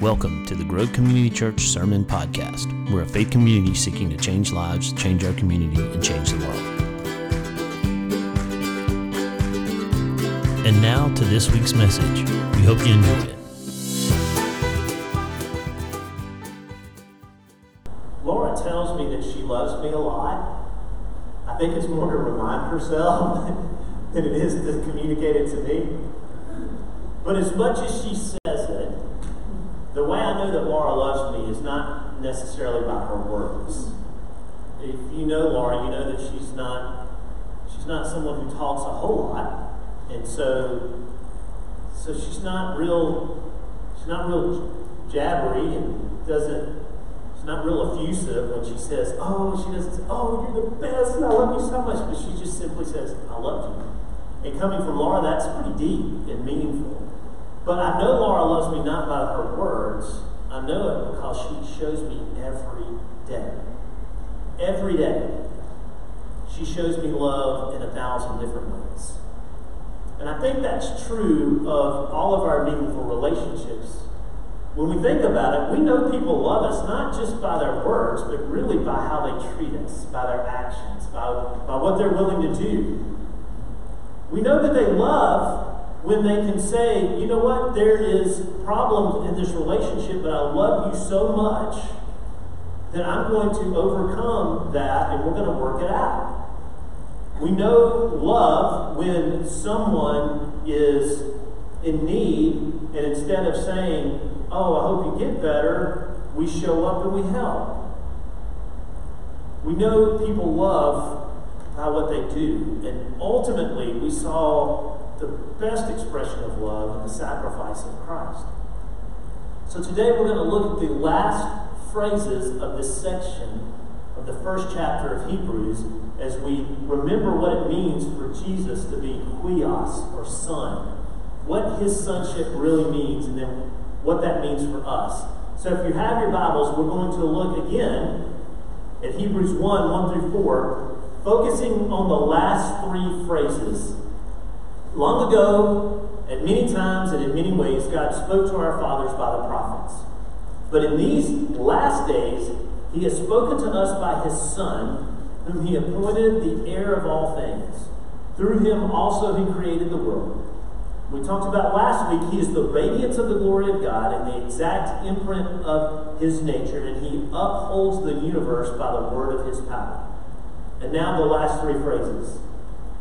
Welcome to the Grove Community Church Sermon Podcast. We're a faith community seeking to change lives, change our community, and change the world. And now to this week's message. We hope you enjoy it. Laura tells me that she loves me a lot. I think it's more to remind herself than it is to communicate it to me. But as much as she says it, the way I know that Laura loves me is not necessarily by her words. If you know Laura, you know that she's not she's not someone who talks a whole lot, and so so she's not real she's not real jabbery and doesn't she's not real effusive when she says, "Oh," she doesn't say, "Oh, you're the best, and I love you so much," but she just simply says, "I love you." And coming from Laura, that's pretty deep and meaningful. But I know Laura loves me not by her words. I know it because she shows me every day. Every day. She shows me love in a thousand different ways. And I think that's true of all of our meaningful relationships. When we think about it, we know people love us not just by their words, but really by how they treat us, by their actions, by, by what they're willing to do. We know that they love when they can say, you know what, there is problems in this relationship, but I love you so much that I'm going to overcome that and we're going to work it out. We know love when someone is in need, and instead of saying, oh, I hope you get better, we show up and we help. We know people love by what they do, and ultimately we saw the best expression of love in the sacrifice of Christ. So today we're going to look at the last phrases of this section of the first chapter of Hebrews as we remember what it means for Jesus to be huios or son, what his sonship really means, and then what that means for us. So if you have your Bibles, we're going to look again at Hebrews 1 1 through 4, focusing on the last three phrases Long ago, at many times and in many ways, God spoke to our fathers by the prophets. But in these last days, He has spoken to us by His Son, whom He appointed the heir of all things. Through Him also He created the world. We talked about last week, He is the radiance of the glory of God and the exact imprint of His nature, and He upholds the universe by the word of His power. And now the last three phrases.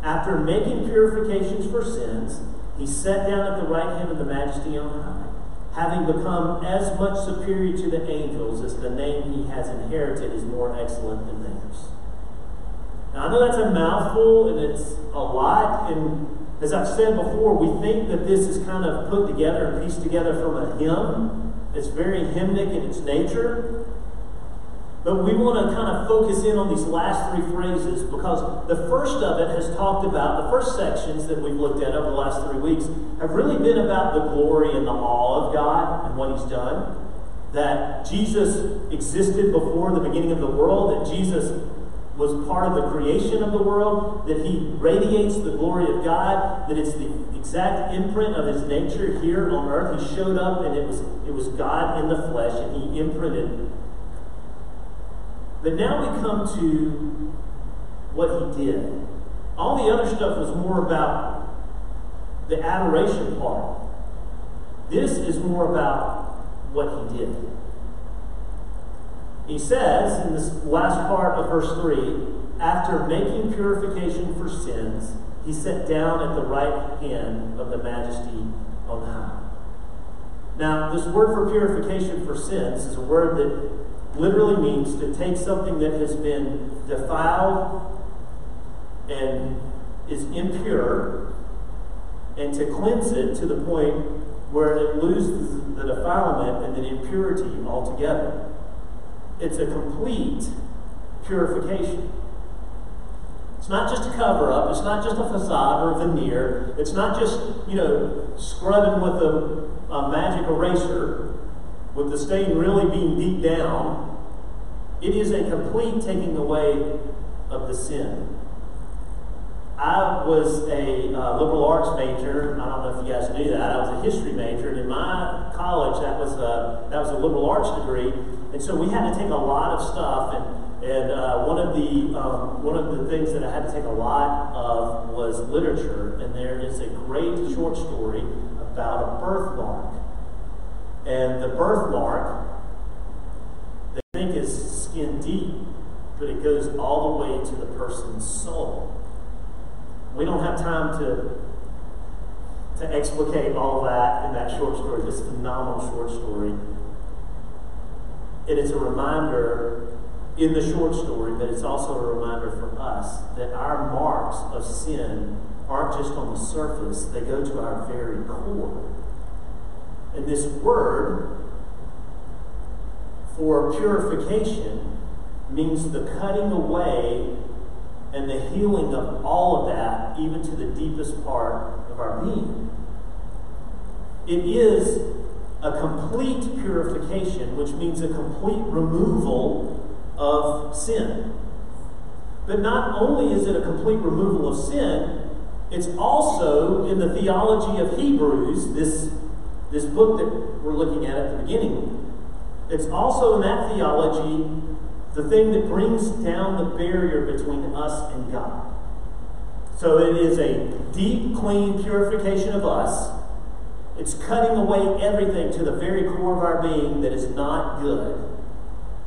After making purifications for sins, he sat down at the right hand of the majesty on high, having become as much superior to the angels as the name he has inherited is more excellent than theirs. Now, I know that's a mouthful and it's a lot, and as I've said before, we think that this is kind of put together and pieced together from a hymn. It's very hymnic in its nature. But we want to kind of focus in on these last three phrases because the first of it has talked about, the first sections that we've looked at over the last three weeks have really been about the glory and the awe of God and what He's done. That Jesus existed before the beginning of the world, that Jesus was part of the creation of the world, that He radiates the glory of God, that it's the exact imprint of His nature here on earth. He showed up and it was, it was God in the flesh, and He imprinted but now we come to what he did. All the other stuff was more about the adoration part. This is more about what he did. He says in this last part of verse 3 after making purification for sins, he sat down at the right hand of the majesty on the high. Now, this word for purification for sins is a word that literally means to take something that has been defiled and is impure and to cleanse it to the point where it loses the defilement and the impurity altogether. It's a complete purification. It's not just a cover up, it's not just a facade or a veneer, it's not just, you know, scrubbing with a, a magic eraser with the stain really being deep down, it is a complete taking away of the sin. I was a uh, liberal arts major. I don't know if you guys knew that. I was a history major, and in my college, that was a that was a liberal arts degree. And so we had to take a lot of stuff. And and uh, one of the um, one of the things that I had to take a lot of was literature. And there is a great short story about a birthmark. And the birthmark, they think is skin deep, but it goes all the way to the person's soul. We don't have time to, to explicate all that in that short story, this phenomenal short story. And it's a reminder in the short story, but it's also a reminder for us that our marks of sin aren't just on the surface, they go to our very core. And this word for purification means the cutting away and the healing of all of that, even to the deepest part of our being. It is a complete purification, which means a complete removal of sin. But not only is it a complete removal of sin, it's also in the theology of Hebrews, this, this book that we're looking at at the beginning. It's also in that theology the thing that brings down the barrier between us and God. So it is a deep, clean purification of us. It's cutting away everything to the very core of our being that is not good.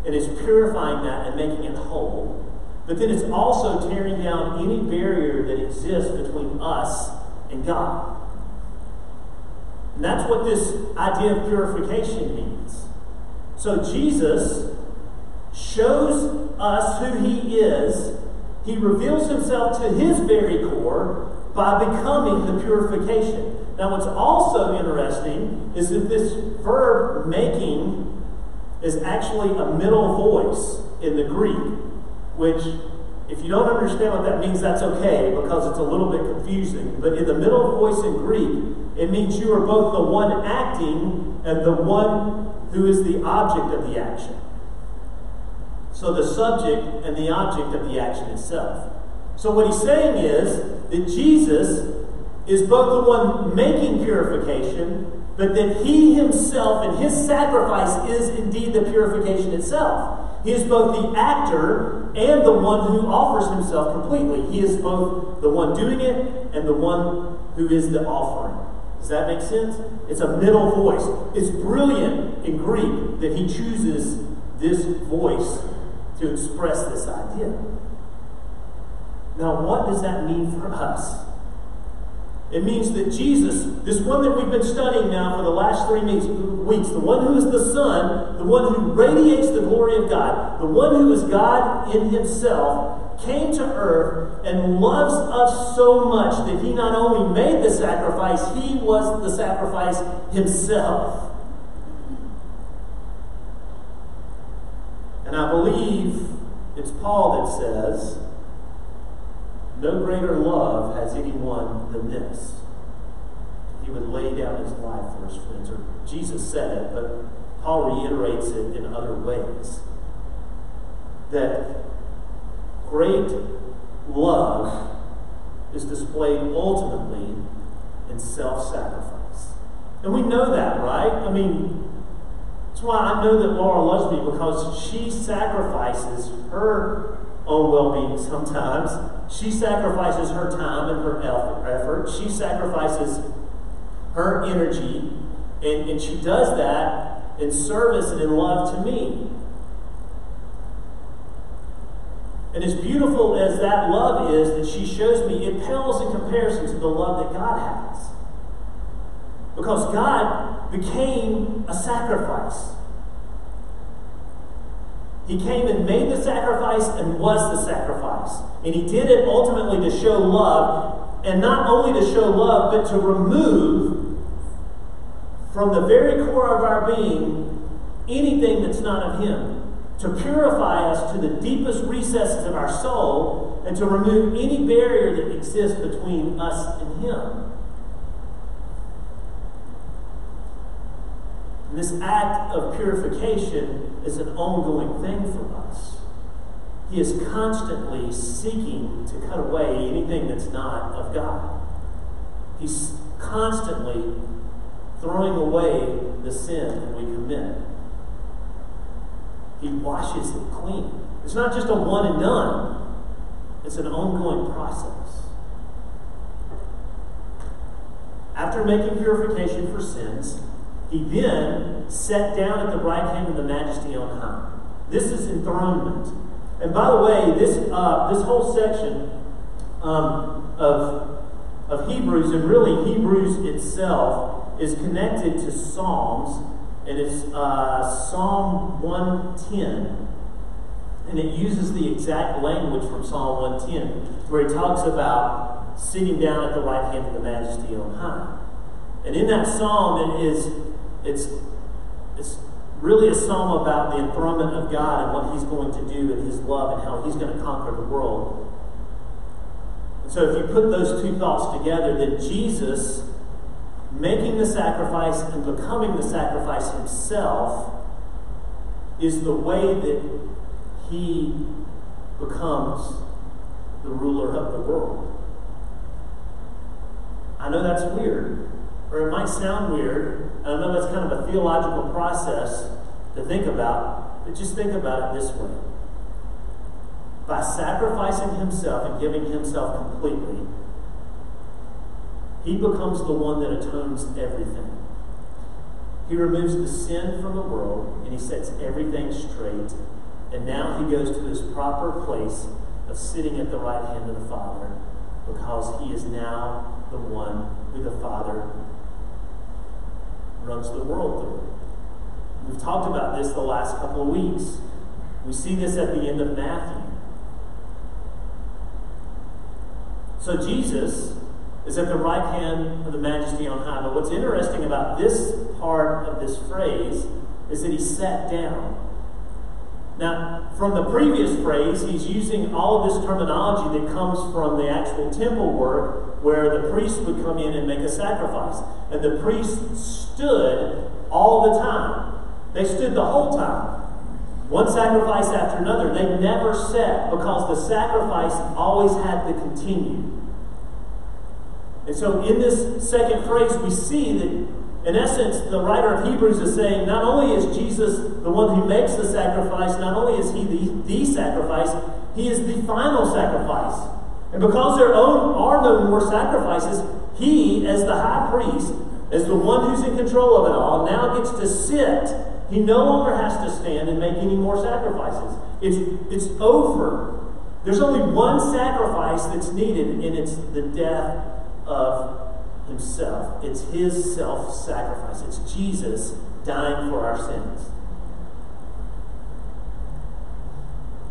And It is purifying that and making it whole. But then it's also tearing down any barrier that exists between us and God. And that's what this idea of purification means. So Jesus shows us who he is. He reveals himself to his very core by becoming the purification. Now, what's also interesting is that this verb making is actually a middle voice in the Greek, which, if you don't understand what that means, that's okay because it's a little bit confusing. But in the middle voice in Greek, it means you are both the one acting and the one who is the object of the action. So the subject and the object of the action itself. So what he's saying is that Jesus is both the one making purification, but that he himself and his sacrifice is indeed the purification itself. He is both the actor and the one who offers himself completely. He is both the one doing it and the one who is the offering. Does that make sense? It's a middle voice. It's brilliant in Greek that he chooses this voice to express this idea. Now, what does that mean for us? It means that Jesus, this one that we've been studying now for the last three weeks, the one who is the Son, the one who radiates the glory of God, the one who is God in himself, came to earth and loves us so much that he not only made the sacrifice, he was the sacrifice himself. And I believe it's Paul that says, No greater love has anyone than this. He would lay down his life for his friends. Or Jesus said it, but Paul reiterates it in other ways. That great love is displayed ultimately in self sacrifice. And we know that, right? I mean, that's why I know that Laura loves me because she sacrifices her own well being sometimes. She sacrifices her time and her effort. She sacrifices her energy. And, and she does that in service and in love to me. And as beautiful as that love is that she shows me, it pales in comparison to the love that God has. Because God became a sacrifice. He came and made the sacrifice and was the sacrifice. And he did it ultimately to show love, and not only to show love, but to remove from the very core of our being anything that's not of him. To purify us to the deepest recesses of our soul, and to remove any barrier that exists between us and him. This act of purification is an ongoing thing for us. he is constantly seeking to cut away anything that's not of God. He's constantly throwing away the sin that we commit. He washes it clean. It's not just a one and done, it's an ongoing process. After making purification for sins, he then sat down at the right hand of the majesty on high. This is enthronement. And by the way, this, uh, this whole section um, of, of Hebrews, and really Hebrews itself, is connected to Psalms, and it's uh, Psalm 110. And it uses the exact language from Psalm 110, where it talks about sitting down at the right hand of the majesty on high. And in that psalm, it is it's it's really a psalm about the enthronement of God and what He's going to do and His love and how He's going to conquer the world. And so, if you put those two thoughts together, that Jesus making the sacrifice and becoming the sacrifice Himself is the way that He becomes the ruler of the world. I know that's weird, or it might sound weird. I know that's kind of a theological process to think about, but just think about it this way. By sacrificing himself and giving himself completely, he becomes the one that atones everything. He removes the sin from the world and he sets everything straight. And now he goes to his proper place of sitting at the right hand of the Father because he is now the one who the Father runs the world through. We've talked about this the last couple of weeks. We see this at the end of Matthew. So Jesus is at the right hand of the majesty on high. But what's interesting about this part of this phrase is that he sat down. Now, from the previous phrase, he's using all of this terminology that comes from the actual temple work where the priest would come in and make a sacrifice. And the priest stood all the time. They stood the whole time. One sacrifice after another. They never sat because the sacrifice always had to continue. And so in this second phrase, we see that in essence, the writer of Hebrews is saying not only is Jesus the one who makes the sacrifice, not only is he the, the sacrifice, he is the final sacrifice. And because there are no more sacrifices, he, as the high priest, as the one who's in control of it all, now gets to sit. He no longer has to stand and make any more sacrifices. It's, it's over. There's only one sacrifice that's needed, and it's the death of himself. It's his self sacrifice. It's Jesus dying for our sins.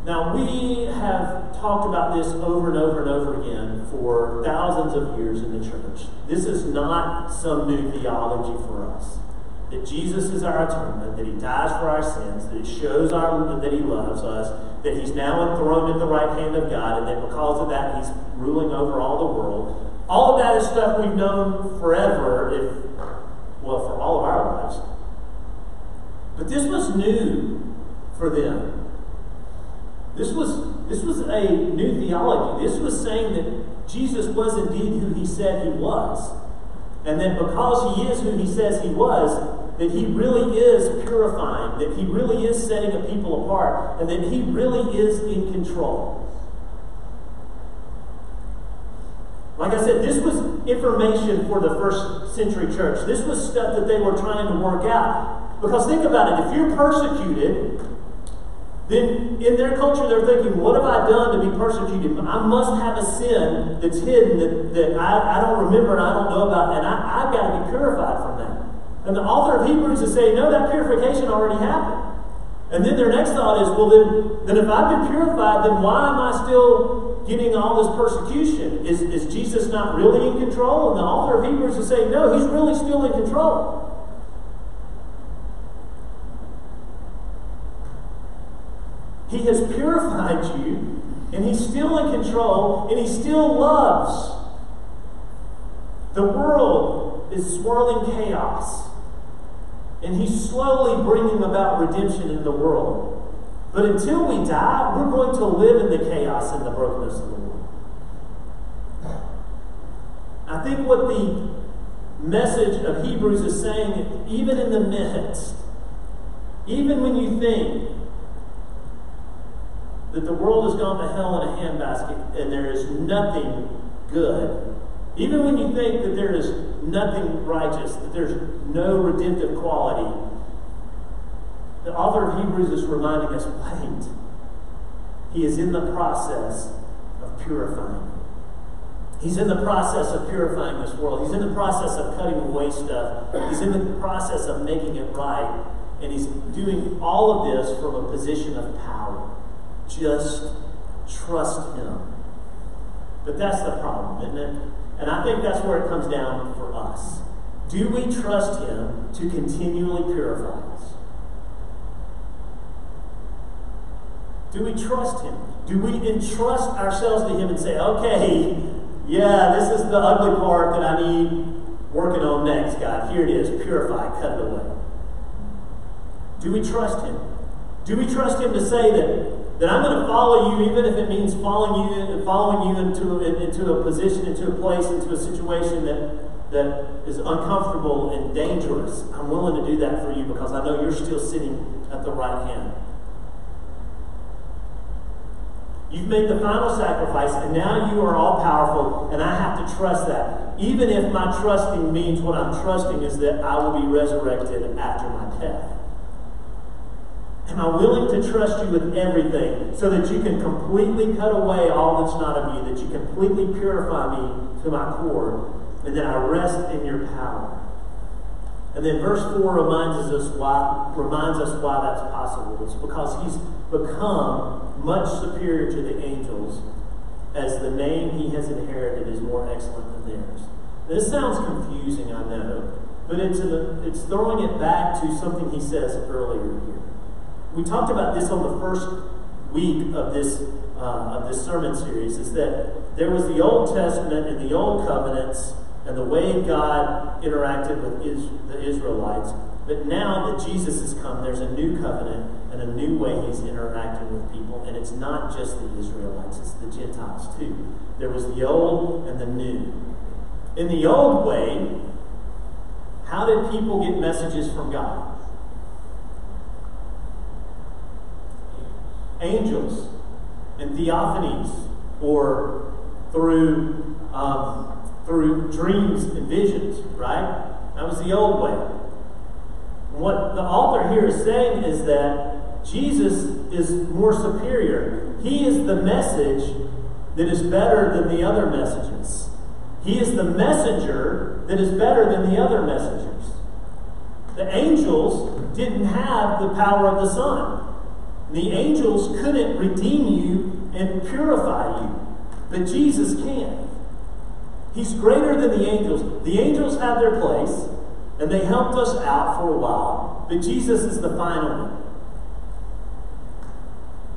Now, we have talked about this over and over and over again for thousands of years in the church. This is not some new theology for us. That Jesus is our atonement, that he dies for our sins, that He shows our, that he loves us, that he's now enthroned at the right hand of God, and that because of that, he's ruling over all the world. All of that is stuff we've known forever, if, well, for all of our lives. But this was new for them. This was, this was a new theology. This was saying that Jesus was indeed who he said he was. And that because he is who he says he was, that he really is purifying, that he really is setting a people apart, and that he really is in control. Like I said, this was information for the first century church. This was stuff that they were trying to work out. Because think about it if you're persecuted, then in their culture they're thinking, what have I done to be persecuted? I must have a sin that's hidden that, that I, I don't remember and I don't know about, and I, I've got to be purified from that. And the author of Hebrews is saying, no, that purification already happened. And then their next thought is, well, then, then if I've been purified, then why am I still getting all this persecution? Is, is Jesus not really in control? And the author of Hebrews is saying, no, he's really still in control. He has purified you, and he's still in control, and he still loves. The world is swirling chaos, and he's slowly bringing about redemption in the world. But until we die, we're going to live in the chaos and the brokenness of the world. I think what the message of Hebrews is saying, even in the midst, even when you think that the world has gone to hell in a handbasket and there is nothing good, even when you think that there is nothing righteous, that there's no redemptive quality, the author of Hebrews is reminding us wait, he is in the process of purifying. He's in the process of purifying this world. He's in the process of cutting away stuff. He's in the process of making it right. And he's doing all of this from a position of power. Just trust him. But that's the problem, isn't it? And I think that's where it comes down for us. Do we trust him to continually purify us? Do we trust him? Do we entrust ourselves to him and say, okay, yeah, this is the ugly part that I need working on next, God. Here it is. Purify, cut it away. Do we trust him? Do we trust him to say that, that I'm going to follow you even if it means following you, following you into, into a position, into a place, into a situation that, that is uncomfortable and dangerous? I'm willing to do that for you because I know you're still sitting at the right hand. You've made the final sacrifice, and now you are all powerful, and I have to trust that. Even if my trusting means what I'm trusting is that I will be resurrected after my death. Am I willing to trust you with everything so that you can completely cut away all that's not of you, that you completely purify me to my core, and that I rest in your power? And then verse 4 reminds us why reminds us why that's possible. It's because he's become much superior to the angels as the name he has inherited is more excellent than theirs. This sounds confusing, I know, but it's, a, it's throwing it back to something he says earlier here. We talked about this on the first week of this uh, of this sermon series. Is that there was the Old Testament and the Old Covenants and the way God interacted with is, the Israelites. But now that Jesus has come, there's a new covenant and a new way he's interacting with people. And it's not just the Israelites, it's the Gentiles too. There was the old and the new. In the old way, how did people get messages from God? Angels and theophanies, or through um, through dreams and visions, right? That was the old way. What the author here is saying is that Jesus is more superior. He is the message that is better than the other messages. He is the messenger that is better than the other messengers. The angels didn't have the power of the Son. The angels couldn't redeem you and purify you, but Jesus can. He's greater than the angels. The angels have their place, and they helped us out for a while, but Jesus is the final one.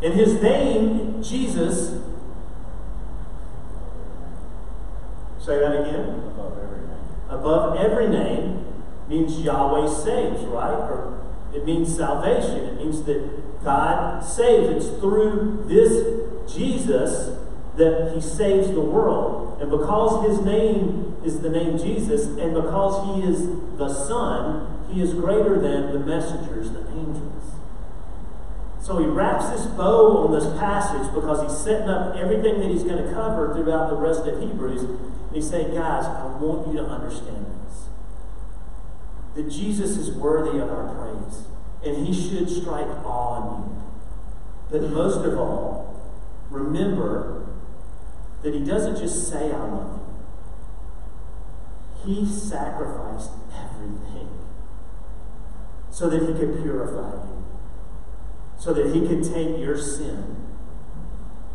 And his name, Jesus, say that again. Above every name. Above every name means Yahweh saves, right? Or it means salvation. It means that God saves. It's through this Jesus that he saves the world. And because his name is the name Jesus, and because he is the Son, he is greater than the messengers, the angels. So he wraps this bow on this passage because he's setting up everything that he's going to cover throughout the rest of Hebrews. And he's saying, guys, I want you to understand this. That Jesus is worthy of our praise, and he should strike awe on you. But most of all, remember that he doesn't just say, I love you. He sacrificed everything so that he could purify you, so that he could take your sin.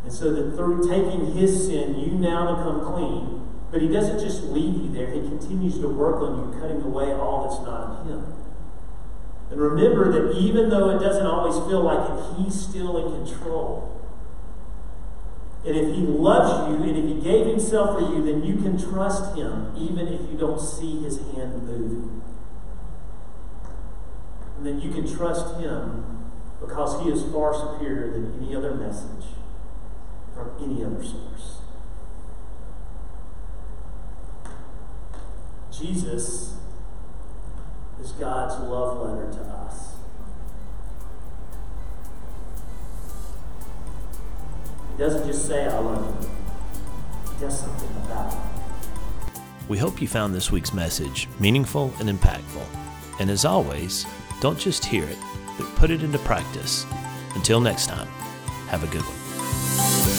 And so that through taking his sin, you now become clean. But he doesn't just leave you there, he continues to work on you, cutting away all that's not of him. And remember that even though it doesn't always feel like it, he's still in control. And if he loves you and if he gave himself for you, then you can trust him even if you don't see his hand moving. And then you can trust him because he is far superior than any other message from any other source. Jesus is God's love letter to us. Doesn't just say, I love you, he does something about it. We hope you found this week's message meaningful and impactful. And as always, don't just hear it, but put it into practice. Until next time, have a good one.